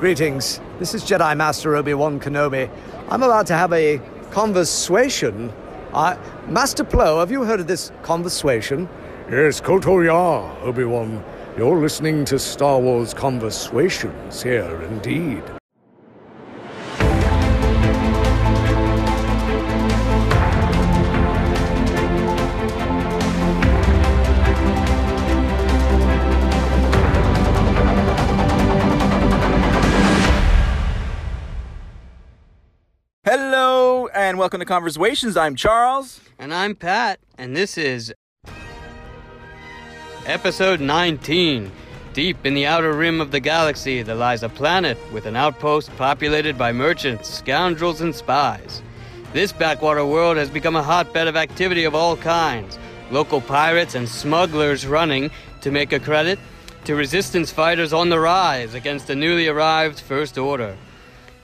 Greetings. This is Jedi Master Obi Wan Kenobi. I'm about to have a conversation. Master Plo, have you heard of this conversation? Yes, Koto Ya, Obi Wan. You're listening to Star Wars Conversations here, indeed. And welcome to Conversations. I'm Charles. And I'm Pat, and this is episode 19. Deep in the outer rim of the galaxy, there lies a planet with an outpost populated by merchants, scoundrels, and spies. This backwater world has become a hotbed of activity of all kinds. Local pirates and smugglers running to make a credit to resistance fighters on the rise against the newly arrived First Order.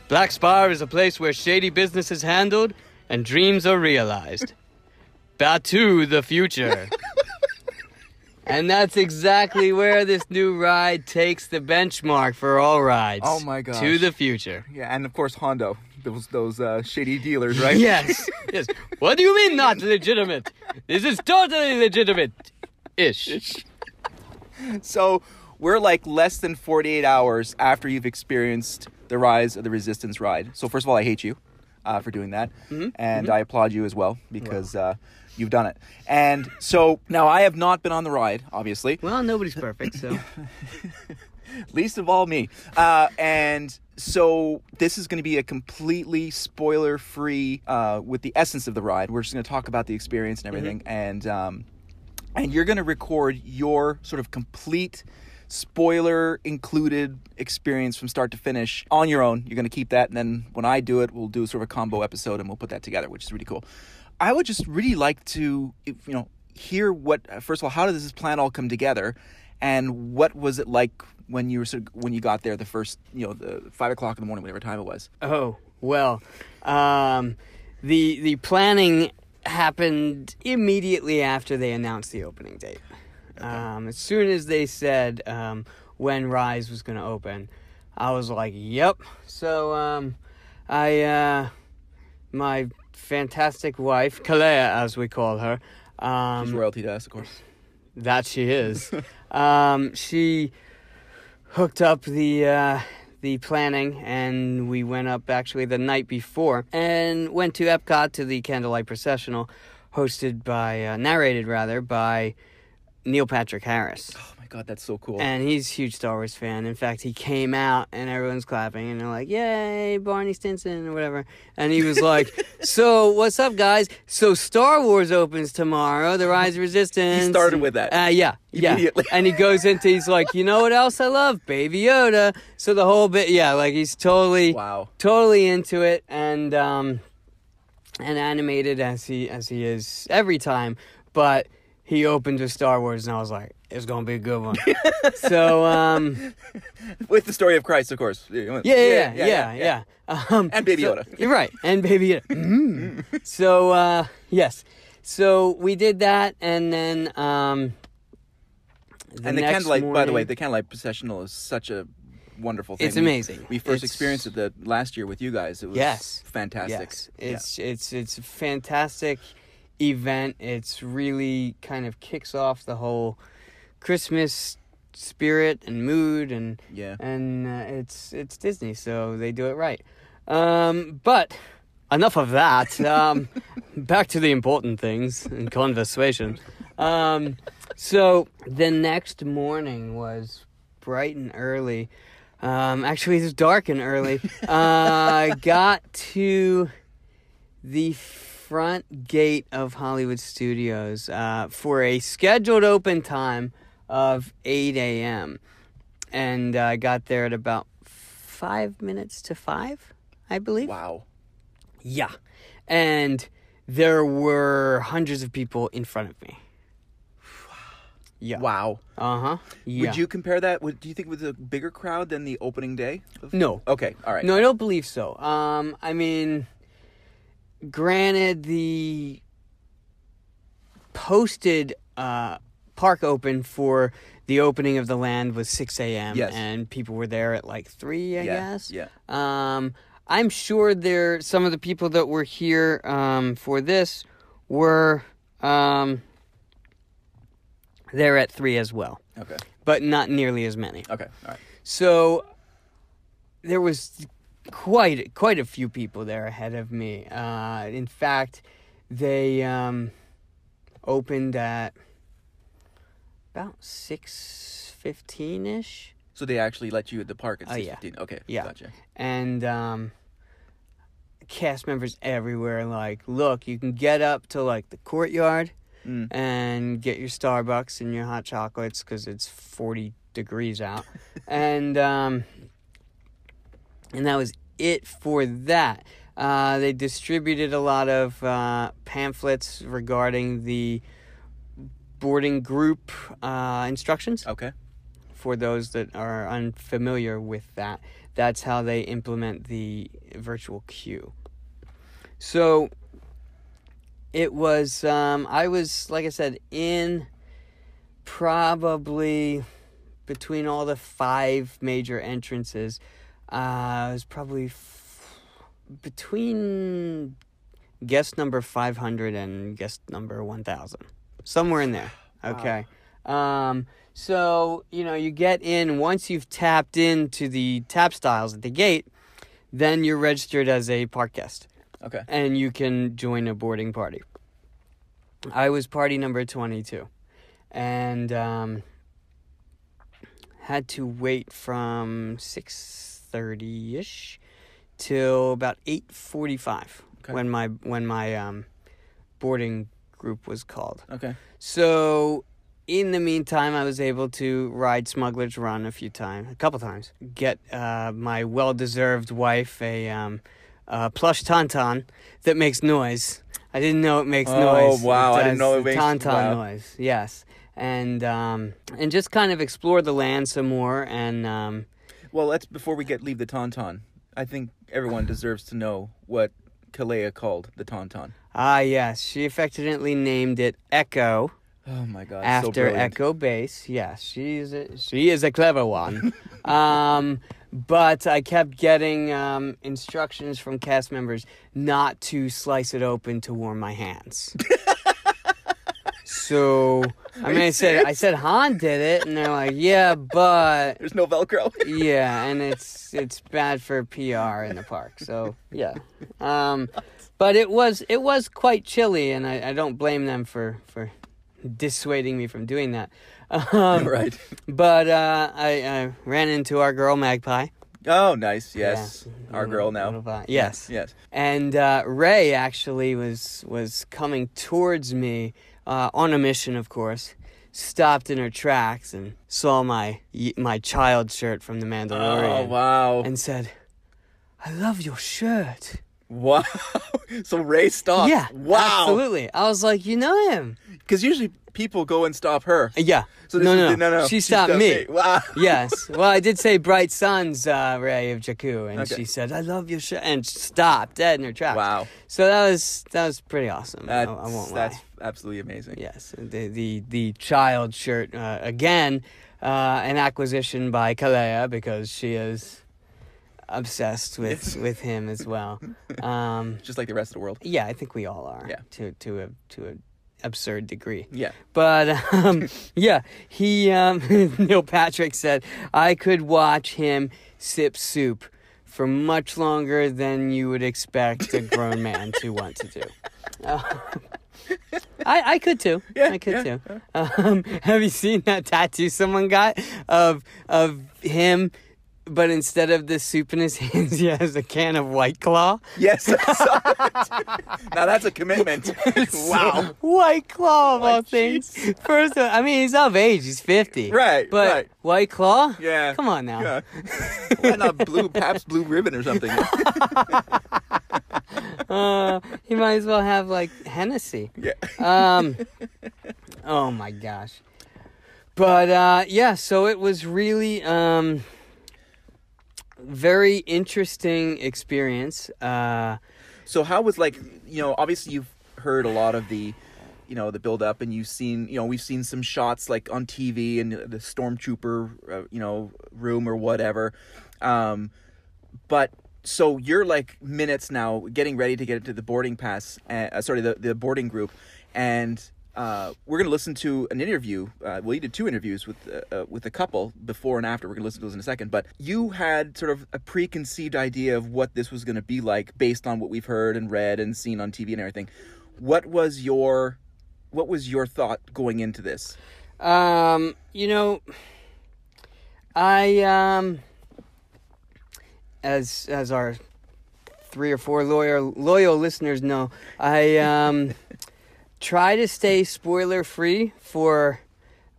Black Spire is a place where shady business is handled and dreams are realized. Batuu the future. and that's exactly where this new ride takes the benchmark for all rides. Oh my god. To the future. Yeah, and of course Hondo, those those uh, shady dealers, right? Yes. yes. What do you mean not legitimate? This is totally legitimate. Ish. So we're like less than 48 hours after you've experienced the rise of the Resistance ride. So first of all, I hate you uh, for doing that, Mm-hmm. and I applaud you as well because uh, you've done it. And so now I have not been on the ride, obviously. Well, nobody's perfect, so. least of all me. Uh, and so this is going to be a completely spoiler free uh, with the essence of the ride. We're just going to talk about the experience and everything, and um, and you're going to record your sort of complete spoiler included experience from start to finish on your own. You're going to keep that, and then when I do it, we'll do sort of a combo episode, and we'll put that together, which is really cool. I would just really like to, you know, hear what. First of all, how does this plan all come together, and what was it like when you were sort of, when you got there the first, you know, the five o'clock in the morning, whatever time it was. Oh well, um, the the planning happened immediately after they announced the opening date. Um, as soon as they said um, when Rise was going to open, I was like, "Yep." So um, I, uh, my fantastic wife, Kalea, as we call her, um, She's royalty to us, of course. that she is. um, she hooked up the uh, the planning, and we went up actually the night before, and went to Epcot to the candlelight processional, hosted by uh, narrated rather by Neil Patrick Harris. Oh my god, that's so cool. And he's a huge Star Wars fan. In fact, he came out and everyone's clapping and they're like, "Yay, Barney Stinson" or whatever. And he was like, "So what's up, guys? So Star Wars opens tomorrow. The Rise of Resistance." He started with that. Uh, yeah, yeah. And he goes into he's like, "You know what else I love? Baby Yoda." So the whole bit, yeah, like he's totally, Wow. totally into it and um, and animated as he as he is every time, but. He opened with Star Wars, and I was like, "It's gonna be a good one." so, um, With the story of Christ, of course. yeah, yeah, yeah, yeah. Um, And Baby so- Yoda. You're right, and Baby Yoda. Mm. so, uh, yes, so we did that, and then um, the and the next candlelight, by the way, morning- the candlelight processional is such a wonderful thing. It's amazing. We, first It's- experienced it the last year with you guys. It was Yes. fantastic. Yes, it's it's it's a fantastic event. It's really kind of kicks off the whole Christmas spirit and mood and Yeah. and uh, it's it's Disney, so they do it right. Um, but enough of that. Um, back to the important things in conversation. Um, so the next morning was bright and early. Um, actually, it was dark and early. Uh, I got to the front gate of Hollywood Studios uh, for a scheduled open time of 8 a.m. And I got there at about five minutes to five, I believe. Wow. Yeah. And there were hundreds of people in front of me. Yeah. Wow. Uh huh. Yeah. Would you compare that? Would, do you think it was a bigger crowd than the opening day? of- No. Okay. All right. No, I don't believe so. Um, I mean, granted, the posted uh, park open for the opening of the land was 6 a.m. Yes. and people were there at like 3, I Yeah, guess. yeah. Um, I'm sure there some of the people that were here um, for this were um, there at 3 as well, Okay. but not nearly as many. Okay. All right. So there was quite quite a few people there ahead of me. Uh, in fact, they um, opened at about six fifteen ish, So they actually let you at the park at Oh, six yeah. Okay. Yeah. Gotcha. and um, cast members everywhere. Like, look, you can get up to like the courtyard Mm. and get your Starbucks and your hot chocolates because it's 40 degrees out. and um, and that was it for that. Uh, they distributed a lot of uh, pamphlets regarding the boarding group uh, instructions Okay. for those that are unfamiliar with that. That's how they implement the virtual queue. So it was, um, I was, like I said, in probably between all the five major entrances. Uh, it was probably f- between guest number 500 and guest number 1000. Somewhere in there. Okay. Um, so, you know, you get in, once you've tapped into the tapstiles at the gate, then you're registered as a park guest Okay. and you can join a boarding party. I was party number 22 and um, had to wait from 6:30ish till about 8:45 Okay. when my when my um, boarding group was called. Okay. So, in the meantime, I was able to ride Smuggler's Run a few times, a couple times. Get uh, my well-deserved wife a um, uh, plush tauntaun that makes noise. I didn't know it makes Oh, noise. Oh wow, I didn't know it makes- tauntaun wow. noise. Yes, and um, and just kind of explore the land some more. And um, Well, let's before we get leave the tauntaun. I think everyone deserves to know what Kalea called the tauntaun. ah, yes, she affectionately named it Echo. Oh my god! after brilliant. Echo Base. Yes, she's a, she is a clever one. um, but I kept getting um, instructions from cast members not to slice it open to warm my hands. so I mean, I said I said Han did it, and they're like, yeah, but There's no Velcro. yeah, and it's it's bad for PR in the park. So yeah, um, but it was it was quite chilly, and I, I don't blame them for for dissuading me from doing that. Um, right. But uh, I, I ran into our girl Magpie. Oh, nice. Yes, Yeah. our girl now. Yes. Yes. And uh, Rey actually was was coming towards me uh, on a mission, of course. Stopped in her tracks and saw my my child shirt from the Mandalorian. Oh wow! and said, "I love your shirt." Wow. so Rey stopped. yeah, Wow. absolutely. I was like, "You know him?" Because usually people go and stop her. Yeah. So no, is, no, no, no. She stopped me. Wow. yes. Well, I did say bright suns, uh, Rey of Jakku, and Okay. she said, "I love your shirt," and stopped dead in her tracks. Wow. So that was that was pretty awesome. I, That's, I won't lie. that's absolutely amazing. Yes, the the the child shirt uh, again, uh, an acquisition by Kalea because she is obsessed with with him as well. Um, Just like the rest of the world. yeah, I think we all are. Yeah. To to a to a absurd degree. Yeah. But um, yeah, he um, Neil Patrick said I could watch him sip soup for much longer than you would expect a grown man to want to do. Uh, I I could too. Yeah, I could yeah, too. Um, have you seen that tattoo someone got of of him? But instead of the soup in his hands, he has a can of White Claw. Yes. I saw it. now that's a commitment. wow. White Claw of all Like, things. First, of, I mean, he's of age. He's fifty. Right, But right. White Claw. Yeah. Come on now. Yeah. Why not blue Pabst blue ribbon or something? Uh, he might as well have like Hennessy. yeah. Um. oh my gosh. But uh, yeah, so it was really um very interesting experience. Uh, So how was like you know obviously you've heard a lot of the you know the build up, and you've seen you know we've seen some shots like on TV and the stormtrooper uh, you know room or whatever, um, but so you're like minutes now getting ready to get into the boarding pass, uh, sorry the the boarding group, and uh, we're going to listen to an interview. Uh, well, you did two interviews with uh, uh, with a couple before and after. We're going to listen to those in a second. But you had sort of a preconceived idea of what this was going to be like based on what we've heard and read and seen on TV and everything. What was your what was your thought going into this? Um, you know, I um, as as our three or four loyal loyal listeners know, I um. Try to stay spoiler free for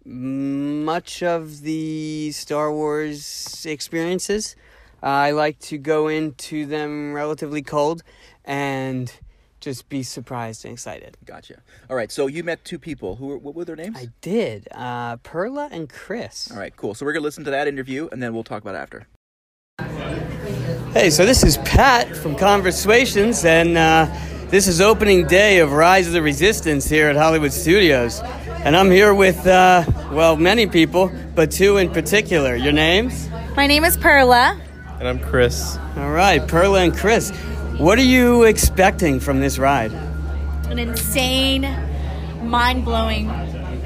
much of the Star Wars experiences. Uh, I like to go into them relatively cold and just be surprised and excited. Gotcha. All right. So you met two people. Who? Were, what were their names? I did. Uh, Perla and Chris. All right. Cool. So we're gonna listen to that interview, and then we'll talk about it after. Hey, so this is Pat from Conversations, and. Uh, this is opening day of Rise of the Resistance here at Hollywood Studios. And I'm here with, uh, well, many people, but two in particular. Your names? My name is Perla. And I'm Chris. All right, Perla and Chris. What are you expecting from this ride? An insane, mind blowing,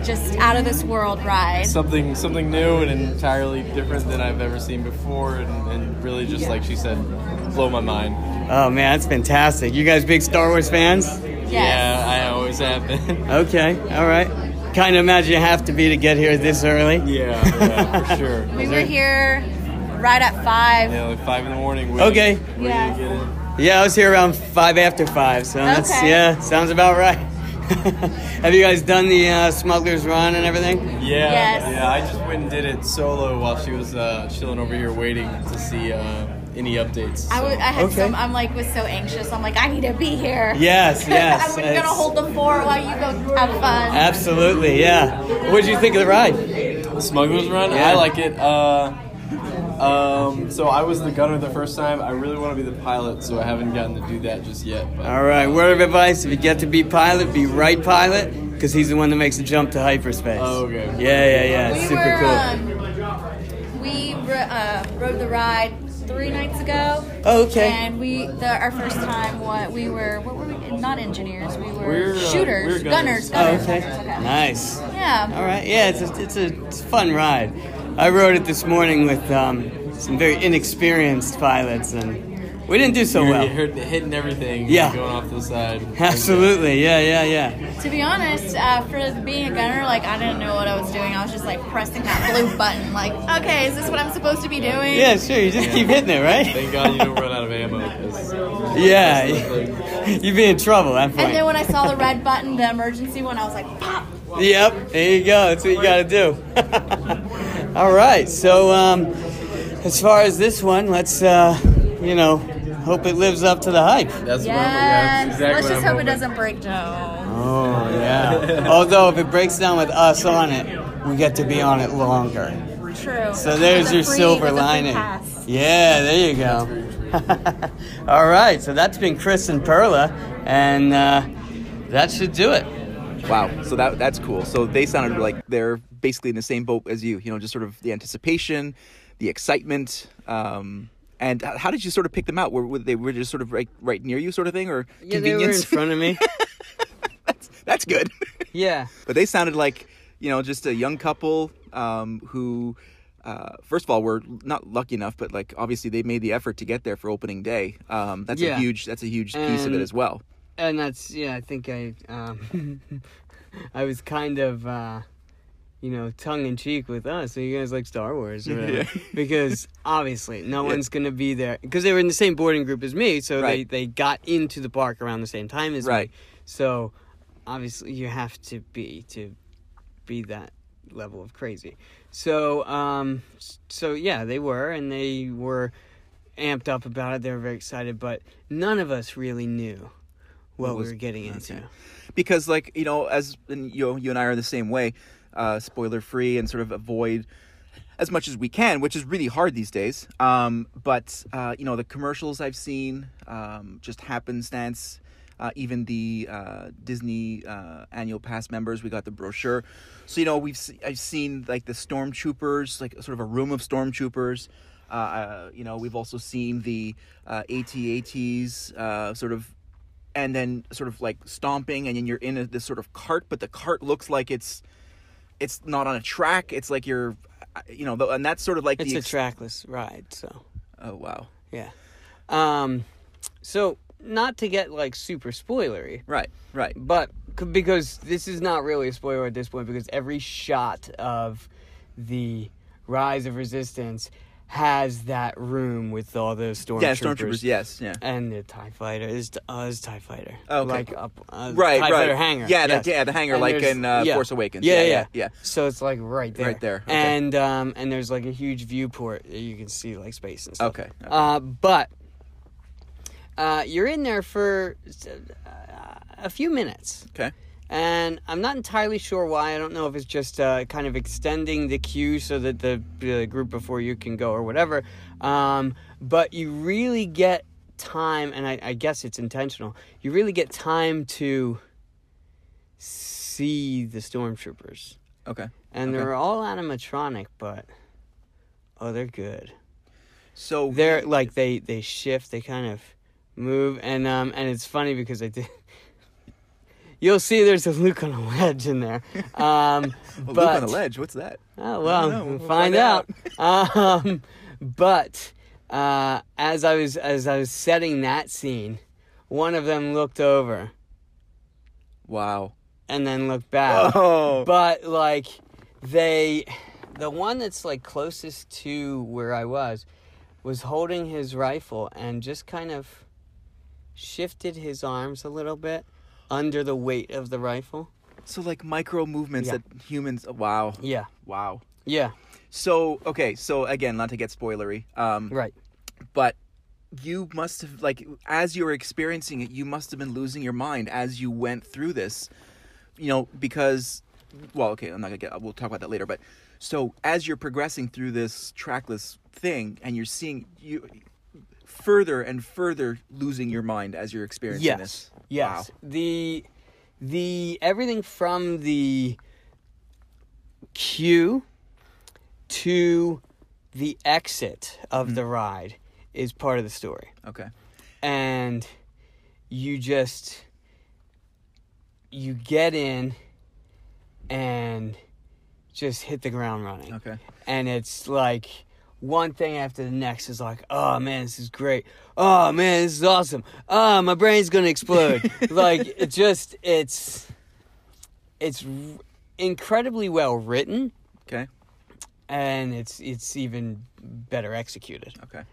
just out of this world ride. Something something new and entirely different than I've ever seen before, and, and really just like she said, blow my mind. Oh man, that's fantastic. You guys big Star Wars fans? Yes. Yeah, I always have been. Okay, all right. Kind of imagine you have to be to get here this early. yeah, yeah, for sure. We were here right at five. Yeah, like five in the morning. waiting- Okay. waiting to get in. Yeah, I was here around five after five, so that's yeah, sounds about right. Have you guys done the uh, Smuggler's Run and everything? Yeah, Yes. yeah. I just went and did it solo while she was uh, chilling over here waiting to see uh, any updates. So- I had Okay. some. I'm like was so anxious. I'm like I need to be here. Yes, yes. I'm gonna hold the fort while you go have fun. Absolutely, yeah. What did you think of the ride? Smuggler's Run. Yeah. I like it. Uh, um, so I was the gunner the first time. I really want to be the pilot, so I haven't gotten to do that just yet. But All right, word of advice: if you get to be pilot, be right pilot, because he's the one that makes the jump to hyperspace. Oh, okay. Yeah, yeah, yeah. we Super were. cool. Um, we uh, rode the ride three nights ago. Oh, okay. And we, the, our first time, what we were, what were we? Not engineers. We were We're, uh, shooters, we're gunners. gunners. gunners. Oh, okay. gunners, okay. Nice. Yeah. All right. Yeah, it's a, it's a, it's a fun ride. I rode it this morning with um, some very inexperienced pilots, and we didn't do so you well. heard the hitting everything. Yeah. Going off to the side. Absolutely. Yeah, yeah, yeah. To be honest, uh, for being a gunner, like I didn't know what I was doing. I was just like pressing that blue button. Like, okay, is this what I'm supposed to be doing? Yeah, sure. You just keep hitting it, right? Thank God you don't run out of ammo. Yeah. You'd be in trouble at point. And then when I saw the red button, the emergency one, I was like, pop. Yep, there you go. That's what you got to do. All right. So, um, as far as this one, let's, uh, you know, hope it lives up to the hype. That's what I'm, yeah, Yes. that's exactly Let's just I'm hope it doesn't break down. Oh, yeah. Although, if it breaks down with us on it, we get to be on it longer. True. So, there's With a your free- silver with lining. Yeah, there you go. All right. So, that's been Chris and Perla, and uh, that should do it. Wow. So that that's cool. So they sounded like they're basically in the same boat as you. You know, just sort of the anticipation, the excitement. Um, and how did you sort of pick them out? Were, were they were just sort of right right near you, sort of thing, or Yeah, they were in front of me. that's good. Yeah. but they sounded like you know just a young couple um, who. Uh, first of all, were not lucky enough, but like obviously they made the effort to get there for opening day. Um, that's Yeah. a huge, that's a huge piece of it as well. and that's yeah i think i um i was kind of uh you know tongue-in-cheek with us so you guys like star wars. Yeah. because obviously no one's gonna be there because they were in the same boarding group as me so Right. they they got into the park around the same time as Right. me so obviously you have to be to be that level of crazy so um so yeah they were and they were amped up about it they were very excited but none of us really knew what, was- we were getting into. because like you know as and you know, you and I are the same way uh spoiler free and sort of avoid as much as we can which is really hard these days um but uh you know the commercials I've seen um just happenstance Uh, even the uh, Disney uh, annual pass members, we got the brochure. So you know, we've I've seen like the stormtroopers, like sort of a room of stormtroopers. Uh, uh, you know, we've also seen the uh, AT-ATs, uh, sort of, and then sort of like stomping, and then you're in a, this sort of cart, but the cart looks like it's it's not on a track. It's like you're, you know, and that's sort of like It's the a trackless ride, so Oh wow! yeah. Um, so not to get like super spoilery, Right, right. but c- because this is not really a spoiler at this point, because every shot of the Rise of Resistance has that room with all the stormtroopers. Yeah, stormtroopers. Yes, yeah. And the Tie Fighter is uh, is Tie Fighter. Oh, okay. Like up, uh, Right, TIE right. Fighter hangar. Yeah, yes. the, yeah, the hangar, And like in uh, yeah. Force Awakens. Yeah, yeah, yeah, yeah. yeah. So it's like right there. Right there, okay. And um and there's like a huge viewport that you can see like space and stuff. Okay, okay. Uh, but uh, you're in there for uh, a few minutes. Okay. And I'm not entirely sure why. I don't know if it's just uh, kind of extending the queue so that the, the group before you can go or whatever. Um, but you really get time, and I, I guess it's intentional. You really get time to see the stormtroopers, Okay. and Okay. they're all animatronic, but oh, they're good. So They're like they they shift, they kind of move, and um and it's funny because I did. You'll see there's a Luke on a ledge in there. Um, a but, Luke on a ledge. What's that? Oh well, we'll We'll find, find out. um, but uh, as I was as I was setting that scene, one of them looked over Wow. and then looked back. Oh. But like they, the one that's like closest to where I was, was holding his rifle and just kind of shifted his arms a little bit under the weight of the rifle. So like micro movements Yeah. that humans. Wow. Yeah, Wow. yeah, So okay. So again, not to get spoilery. Um, right. but you must have like as you were experiencing it you must have been losing your mind as you went through this you know because well okay i'm not gonna get we'll talk about that later but so as you're progressing through this trackless thing and you're seeing you further and further losing your mind as you're experiencing yes this yes. Wow. the the everything from the queue to the exit of Mm-hmm. the ride is part of the story. Okay. And you just you get in and just hit the ground running. Okay. And it's like one thing after the next is like, oh man, this is great. Oh man, this is awesome. Oh, my brain's gonna explode. like it just it's it's incredibly well written okay and it's it's even better executed. okay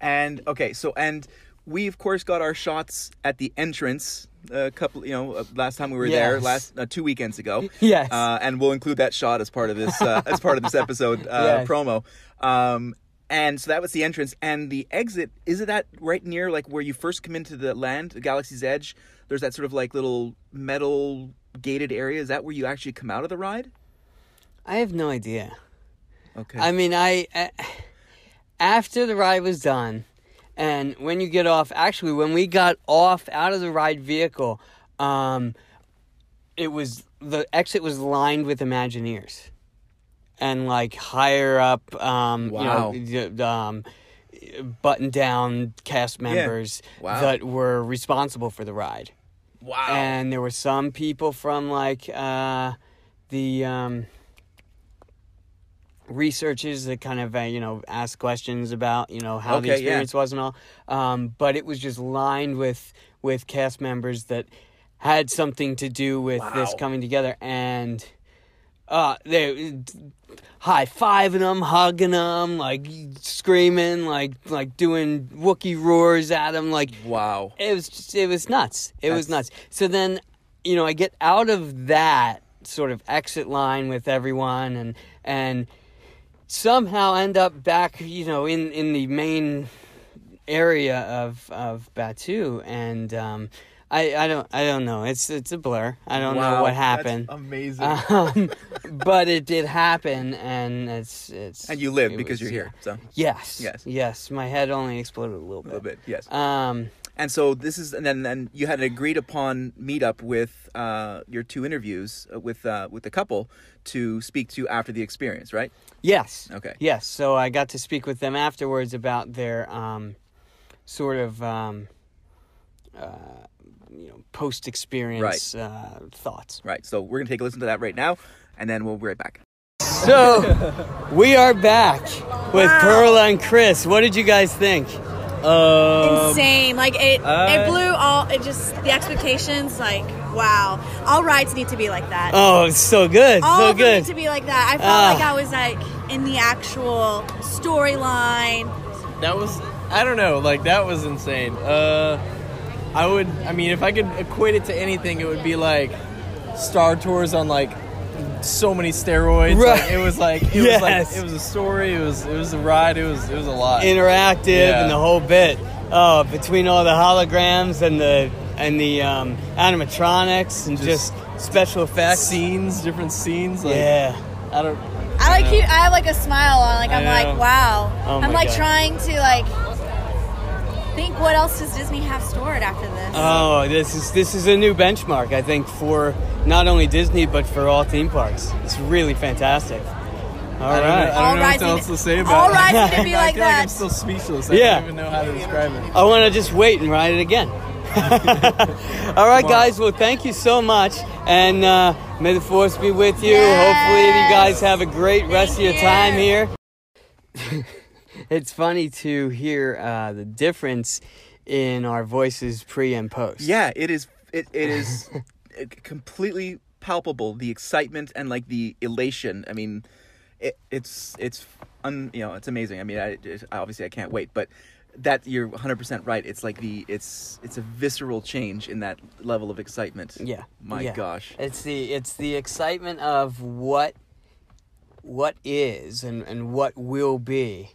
and okay so and we of course got our shots at the entrance a couple you know uh, last time we were there last uh, two weekends ago Yes. uh, and we'll include that shot as part of this uh, as part of this episode uh, Yes. promo um, and so that was the entrance. And the exit is it that right near like where you first come into the land the galaxy's edge? There's that sort of like little metal gated area. Is that where you actually come out of the ride? I have no idea. okay. I mean, I uh, after the ride was done, and when you get off, actually, when we got off out of the ride vehicle, um, it was the exit was lined with Imagineers, and like higher up, um, Wow. you know, the- um, button down cast members Wow. that were responsible for the ride wow and there were some people from like uh, the um, researchers that kind of uh, you know asked questions about you know how the Okay, yeah. experience was and all um, but it was just lined with with cast members that had something to do with this coming together and uh they high fiving them hugging them like screaming like like doing Wookiee roars at them like wow it was just, it was nuts. It was nuts. So then, you know, I get out of that sort of exit line with everyone and and somehow end up back, you know, in in the main area of of Batuu and um I, I don't I don't know. It's it's a blur. I don't know Wow, what that's happened. amazing Um, but it did happen, and it's it's. and you live because was- you're here so Yes, Yes. yes. My head only exploded a little bit. a little bit yes Um, And so this is, and then then you had an agreed upon meetup with uh, your two interviews uh, with uh, with the couple to speak to after the experience, right? Yes. Okay. Yes. So I got to speak with them afterwards about their um, sort of um, uh, you know post experience uh, thoughts. Right. So we're gonna take a listen to that right now, and then we'll be right back. So we are back with Perla and Chris. What did you guys think? Oh insane. Like it, uh, it blew all. It just the expectations. Like wow, all rides need to be like that. Oh, it's so good, all so of them good. need to be like that. I felt Ah. like I was like in the actual storyline. That was I don't know, like that was insane. Uh I would I mean if I could equate it to anything it would be like Star Tours on like so many steroids. Right. Like, it was like it Yes. was like it was a story, it was it was a ride, it was it was a lot. interactive Yeah. and the whole bit. Oh, between all the holograms and the and the um, animatronics and just, Just special effects. scenes, different scenes. Like, yeah. I don't I like keep, I have like a smile on. Like I'm know. like wow. Oh I'm like God. trying to like think what else does Disney have stored after this. Oh, this is this is a new benchmark, I think, for not only Disney but for all theme parks. It's really fantastic. All I don't know, right. I don't All know rides what else to- to say about all it. rides need to be I like feel like I'm that. still speechless. I Yeah. don't even know how to describe it. I want to just wait and ride it again. All right, guys. Well, thank you so much, and uh, may the force be with you. Hopefully, you guys have a great rest of your time here. it's funny to hear uh, the difference in our voices pre and post. Yeah, it is. It, it is completely palpable the excitement and like the elation. I mean, it, it's it's un, you know it's amazing. I mean, I, it- obviously I can't wait, but that you're 100 percent right. It's like the it's it's a visceral change in that level of excitement. Yeah. My yeah. gosh. It's the it's the excitement of what what is and, and what will be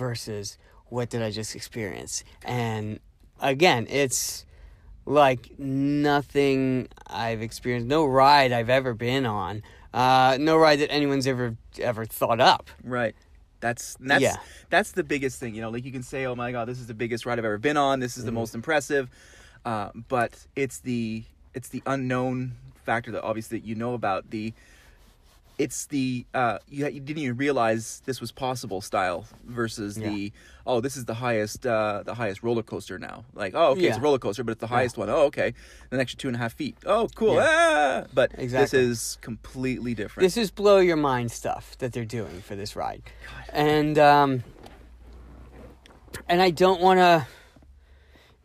versus what did I just experience. And again, it's like nothing I've experienced, no ride I've ever been on, uh, no ride that anyone's ever ever thought up. Right. That's that's Yeah. that's the biggest thing. You know, like you can say, "Oh my god, this is the biggest ride I've ever been on. This is Mm-hmm. the most impressive," uh, but it's the it's the unknown factor that obviously you know about. The it's the uh, you you didn't even realize this was possible style versus the oh this is the highest uh, the highest roller coaster now. Like oh okay it's a roller coaster but it's the highest one. Oh okay, an extra two and a half feet. Oh cool. Ah! But this is completely different. This is blow your mind stuff that they're doing for this ride, and um, and I don't want to,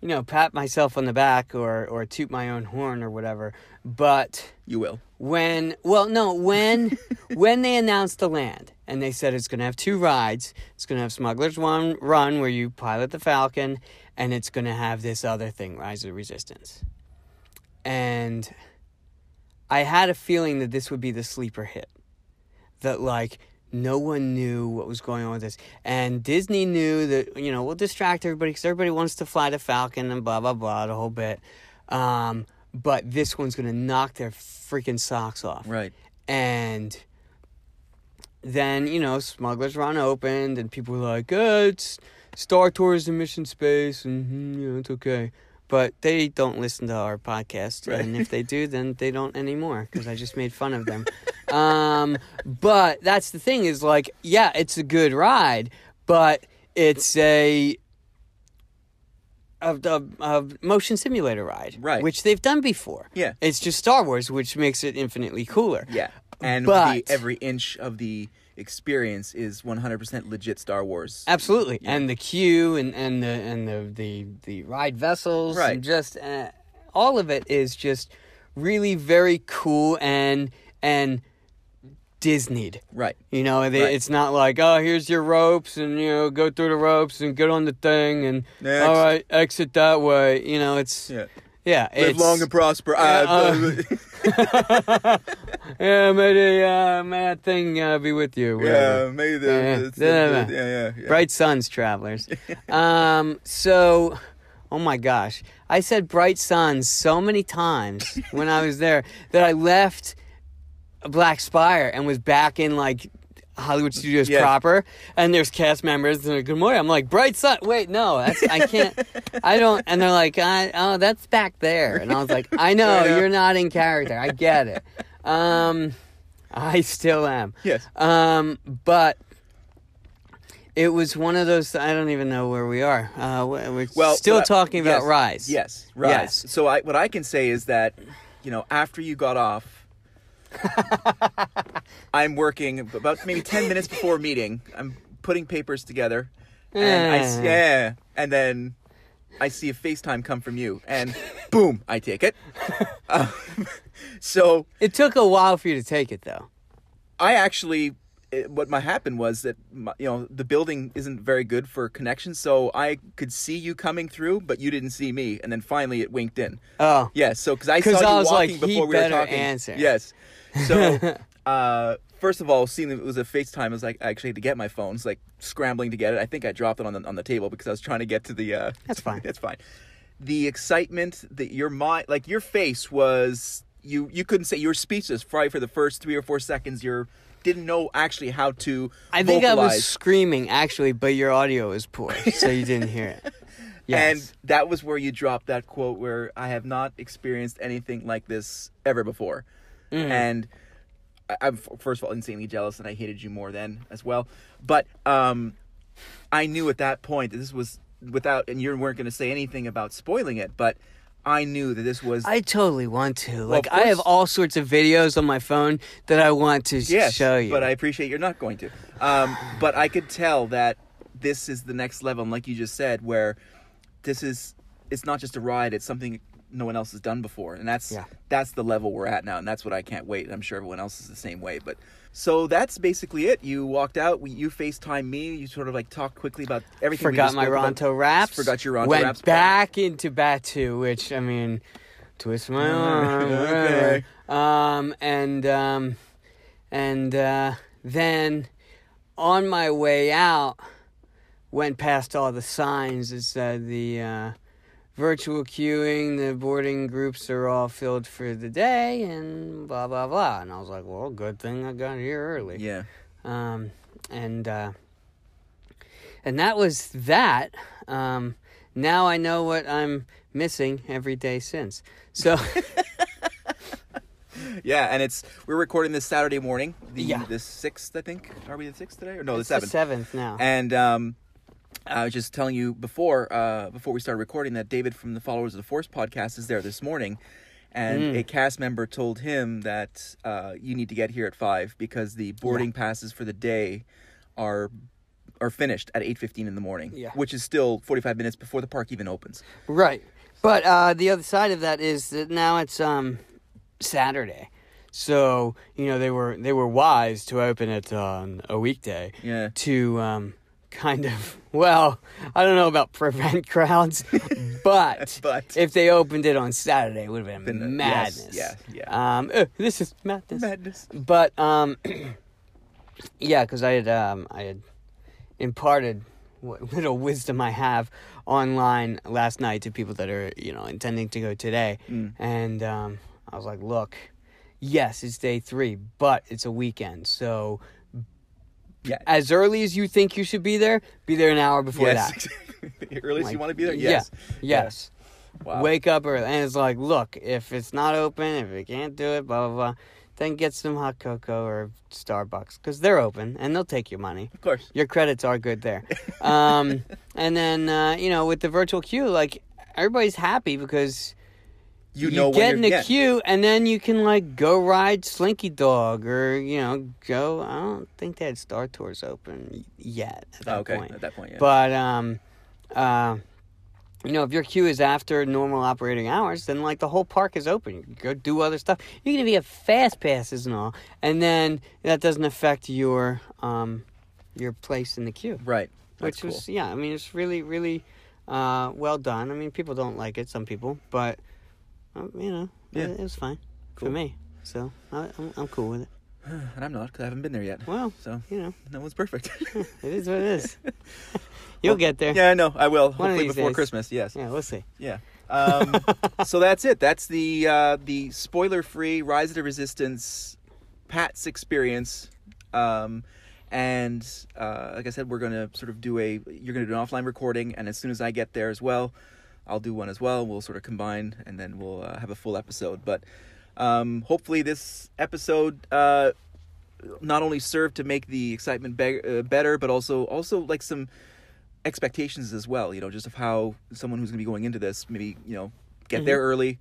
you know, pat myself on the back or or toot my own horn or whatever, but you will. when well no when when they announced the land and they said it's going to have two rides it's going to have smugglers one run where you pilot the falcon and it's going to have this other thing rise of the resistance and i had a feeling that this would be the sleeper hit that like no one knew what was going on with this. And disney knew that you know we'll distract everybody because everybody wants to fly the falcon and blah blah blah the whole bit. Um, but this one's going to knock their freaking socks off. Right. and then you know smugglers run opened and people were like oh, it's star tours and mission space. And you know it's okay. But they don't listen to our podcast. Right. and if they do then they don't anymore because i just made fun of them um, but that's the thing is like yeah it's a good ride but it's a a, a, a motion simulator ride Right. which they've done before Yeah. it's just star wars which makes it infinitely cooler Yeah, and But- the, every inch of the experience is 100% legit Star Wars. Absolutely, and the queue and and the and the the, the ride vessels, Right. And just uh, all of it is just really very cool and and Disneyed. Right. You know, they, Right. it's not like oh here's your ropes and you know go through the ropes and get on the thing and Next. all right exit that way. You know, it's Yeah. yeah, Live it's, long and prosper. Yeah, Uh, yeah, may the uh, may that thing uh, be with you. yeah, whatever. maybe the, Yeah, it's- yeah, yeah, yeah. yeah, yeah. Bright Suns travelers. um, so, oh my gosh, I said Bright Suns so many times when I was there that I left Black Spire and was back in like Hollywood Studios Yeah. proper, and there's cast members. And like, good morning. I'm like, bright sun. Wait, no, that's I can't. I don't. And they're like, I, oh, that's back there. And I was like, I know I know. you're not in character. I get it. Um, I still am. Yes. Um, but it was one of those. I don't even know where we are. Uh, we- we're Well, still what I- talking about yes, Rise. Yes, Rise. Yes. So I, what I can say is that, you know, after you got off, I'm working about maybe ten minutes before meeting. I'm putting papers together, and I s- Eh. yeah, and then I see a FaceTime come from you, and boom, I take it. Um, so It took a while for you to take it, though. I actually, it, what my happened was that my, you know the building isn't very good for connection, so I could see you coming through, but you didn't see me, and then finally it winked in. Oh, Yes, so because I saw you I like, walking he before we were talking. answer. Yes. So, uh, first of all, seeing that it was a FaceTime, I was like, I actually had to get my phone. It's like scrambling to get it. I think I dropped it on the on the table because I was trying to get to the. Uh, That's fine. That's fine. The excitement that your mind, like your face, was you. You couldn't say you were speechless. Probably for the first three or four seconds, you're didn't know actually how to. I think I was screaming actually, but your audio is poor, so you didn't hear it. Yes. And that was where you dropped that quote where I have not experienced anything like this ever before. Mm. And I, I'm first of all insanely jealous and I hated you more then as well. But um I knew at that point that this was without and you weren't going to say anything about spoiling it, but I knew that this was I totally want to. Like, of I have all sorts of videos on my phone that I want to yes, show you. but I appreciate you're not going to. Um, but I could tell that this is the next level, and like you just said, where this is it's not just a ride; it's something no one else has done before, and that's Yeah. that's the level we're at now, and that's what I can't wait. I'm sure everyone else is the same way, but. So that's basically it. You walked out. We, you FaceTime me. You sort of like talked quickly about everything. forgot my about. Ronto wraps. Forgot your Ronto Went wraps. back into Batuu, which I mean, twist my arm. Okay. Um, and um, and uh, then on my way out, went past all the signs that said the uh, virtual queuing, the boarding groups are all filled for the day, and blah blah blah. And I was like, well, good thing I got here early Yeah. um, and uh, and that was that. Um, now I know what I'm missing every day since. So Yeah, and it's we're recording this Saturday morning, the Yeah. the sixth, I think. Are we the sixth today, or no, it's the the seventh? seventh now. And um, I was just telling you before uh, before we started recording that David from the Followers of the Force podcast is there this morning, and Mm. a cast member told him that uh, you need to get here at five because the boarding passes for the day are are finished at eight fifteen in the morning, Yeah. which is still forty five minutes before the park even opens. Right. But uh, the other side of that is that now it's um, Saturday. So you know they were they were wise to open it on a weekday Yeah. to um, kind of well I don't know about prevent crowds, but But- if they opened it on Saturday, it would have been, Been, uh, yes, madness. yeah, yeah. Um, uh, this is madness. Madness. But um, yeah, because I had um, I had imparted what little wisdom I have online last night to people that are you know intending to go today, Mm. and um, I was like, look, yes, it's day three, but it's a weekend, so Yeah. as early as you think you should be there, be there an hour before yes. that. the earliest Like, you want to be there. yeah, Yes. Yes. Wow. Wake up early. And it's like, look, if it's not open, if you can't do it, blah, blah, blah, then get some hot cocoa or Starbucks because they're open and they'll take your money. Of course. Your credits are good there. um, and then, uh, you know, with the virtual queue, like, everybody's happy because You know when get in the queue and then you can, like, go ride Slinky Dog or, you know, go. I don't think they had Star Tours open yet at that Oh, okay. point. At that point, yeah. But um, uh, you know, if your queue is after normal operating hours, then like the whole park is open. You can go do other stuff. You can even get fast passes and all, and then that doesn't affect your um, your place in the queue, right. That's which cool. was yeah. I mean, it's really really uh, well done. I mean, people don't like it, some people, but um, you know, Yeah. it, it was fine Cool. for me. So I, I'm, I'm cool with it. and I'm not because I haven't been there yet. Well, So you know, no one's perfect. it is what it is. You'll get there. yeah, I know. I will. One Hopefully before days. Christmas. Yes. Yeah, we'll see. Yeah. Um, so that's it. That's the uh, the spoiler free Rise of the Resistance Pat's experience. Um, and uh, like I said, we're gonna sort of do a you're gonna do an offline recording, and as soon as I get there as well, I'll do one as well. We'll sort of combine, and then we'll uh, have a full episode. But um, hopefully, this episode uh, not only served to make the excitement be- uh, better, but also also like some expectations as well. You know, just of how someone who's going to be going into this, maybe you know, get there early,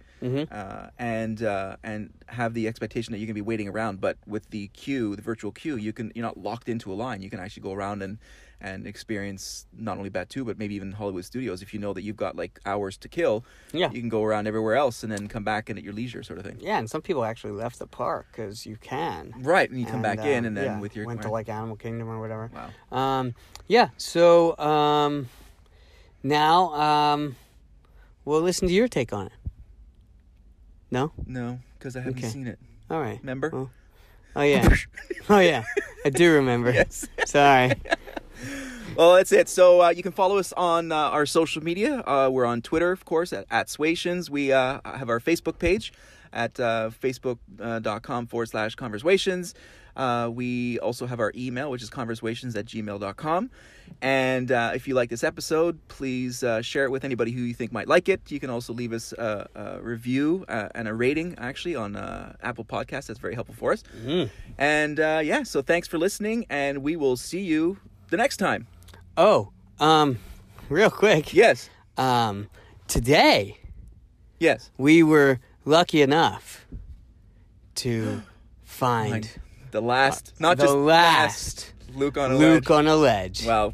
uh, and uh, and have the expectation that you're going to be waiting around. But with the queue, the virtual queue, you can you're not locked into a line. You can actually go around and and experience not only Batuu but maybe even Hollywood Studios. If you know that you've got like hours to kill, Yeah. you can go around everywhere else and then come back and at your leisure, sort of thing. Yeah, and some people actually left the park because you can. Right, and you come back in, uh, and then yeah, with your went to like Animal Kingdom or whatever. Wow. Um, yeah. So um, now um, we'll listen to your take on it. No. No, because I haven't Okay. seen it. All right. Remember? Well, oh yeah. oh yeah. I do remember. Yes. Sorry. Well, that's it. So uh, you can follow us on uh, our social media. Uh, we're on Twitter, of course, at, at Swations. We uh, have our Facebook page at uh, facebook.com forward slash conversations. Uh, we also have our email, which is conversations at gmail.com. And uh, if you like this episode, please uh, share it with anybody who you think might like it. You can also leave us a, a review uh, and a rating, actually, on uh, Apple Podcasts. That's very helpful for us. And uh, yeah, so thanks for listening, and we will see you the next time. Oh, um, real quick. Yes. Um, today Yes. we were lucky enough to find The last, not Uh, the just last Luke on a Luke ledge. on a ledge. Wow.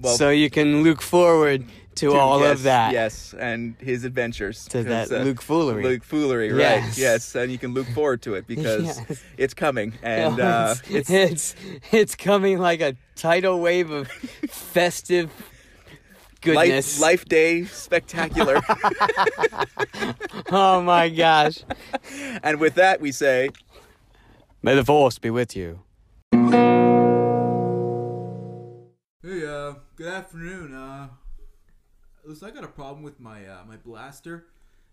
Well, so you can look forward to, to- all yes, of that. Yes, and his adventures. To 'cause, that Luke foolery. Luke foolery, right? Yes. Yes, and you can look forward to it because Yes. it's coming, and uh, it's, it's it's it's coming like a tidal wave of festive goodness. life, life day spectacular. Oh my gosh! and with that, we say. May the force be with you. Hey, uh, good afternoon. Uh, listen, I got a problem with my uh, my blaster.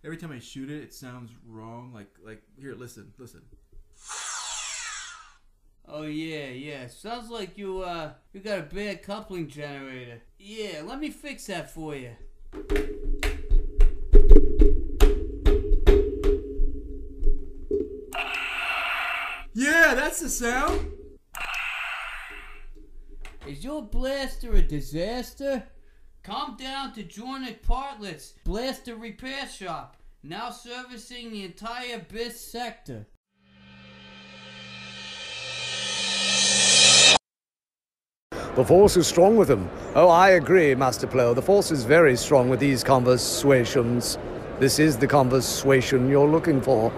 Every time I shoot it, it sounds wrong. Like like here, listen, listen. Oh yeah, yeah. Sounds like you uh you got a bad coupling generator. Yeah, let me fix that for you. Yeah, that's the sound. Is your blaster a disaster? Come down to Jornik Partlets Blaster Repair Shop, now servicing the entire BIS sector. The force is strong with them. Oh, I agree, Master Plow. The force is very strong with these conversations. This is the conversation you're looking for.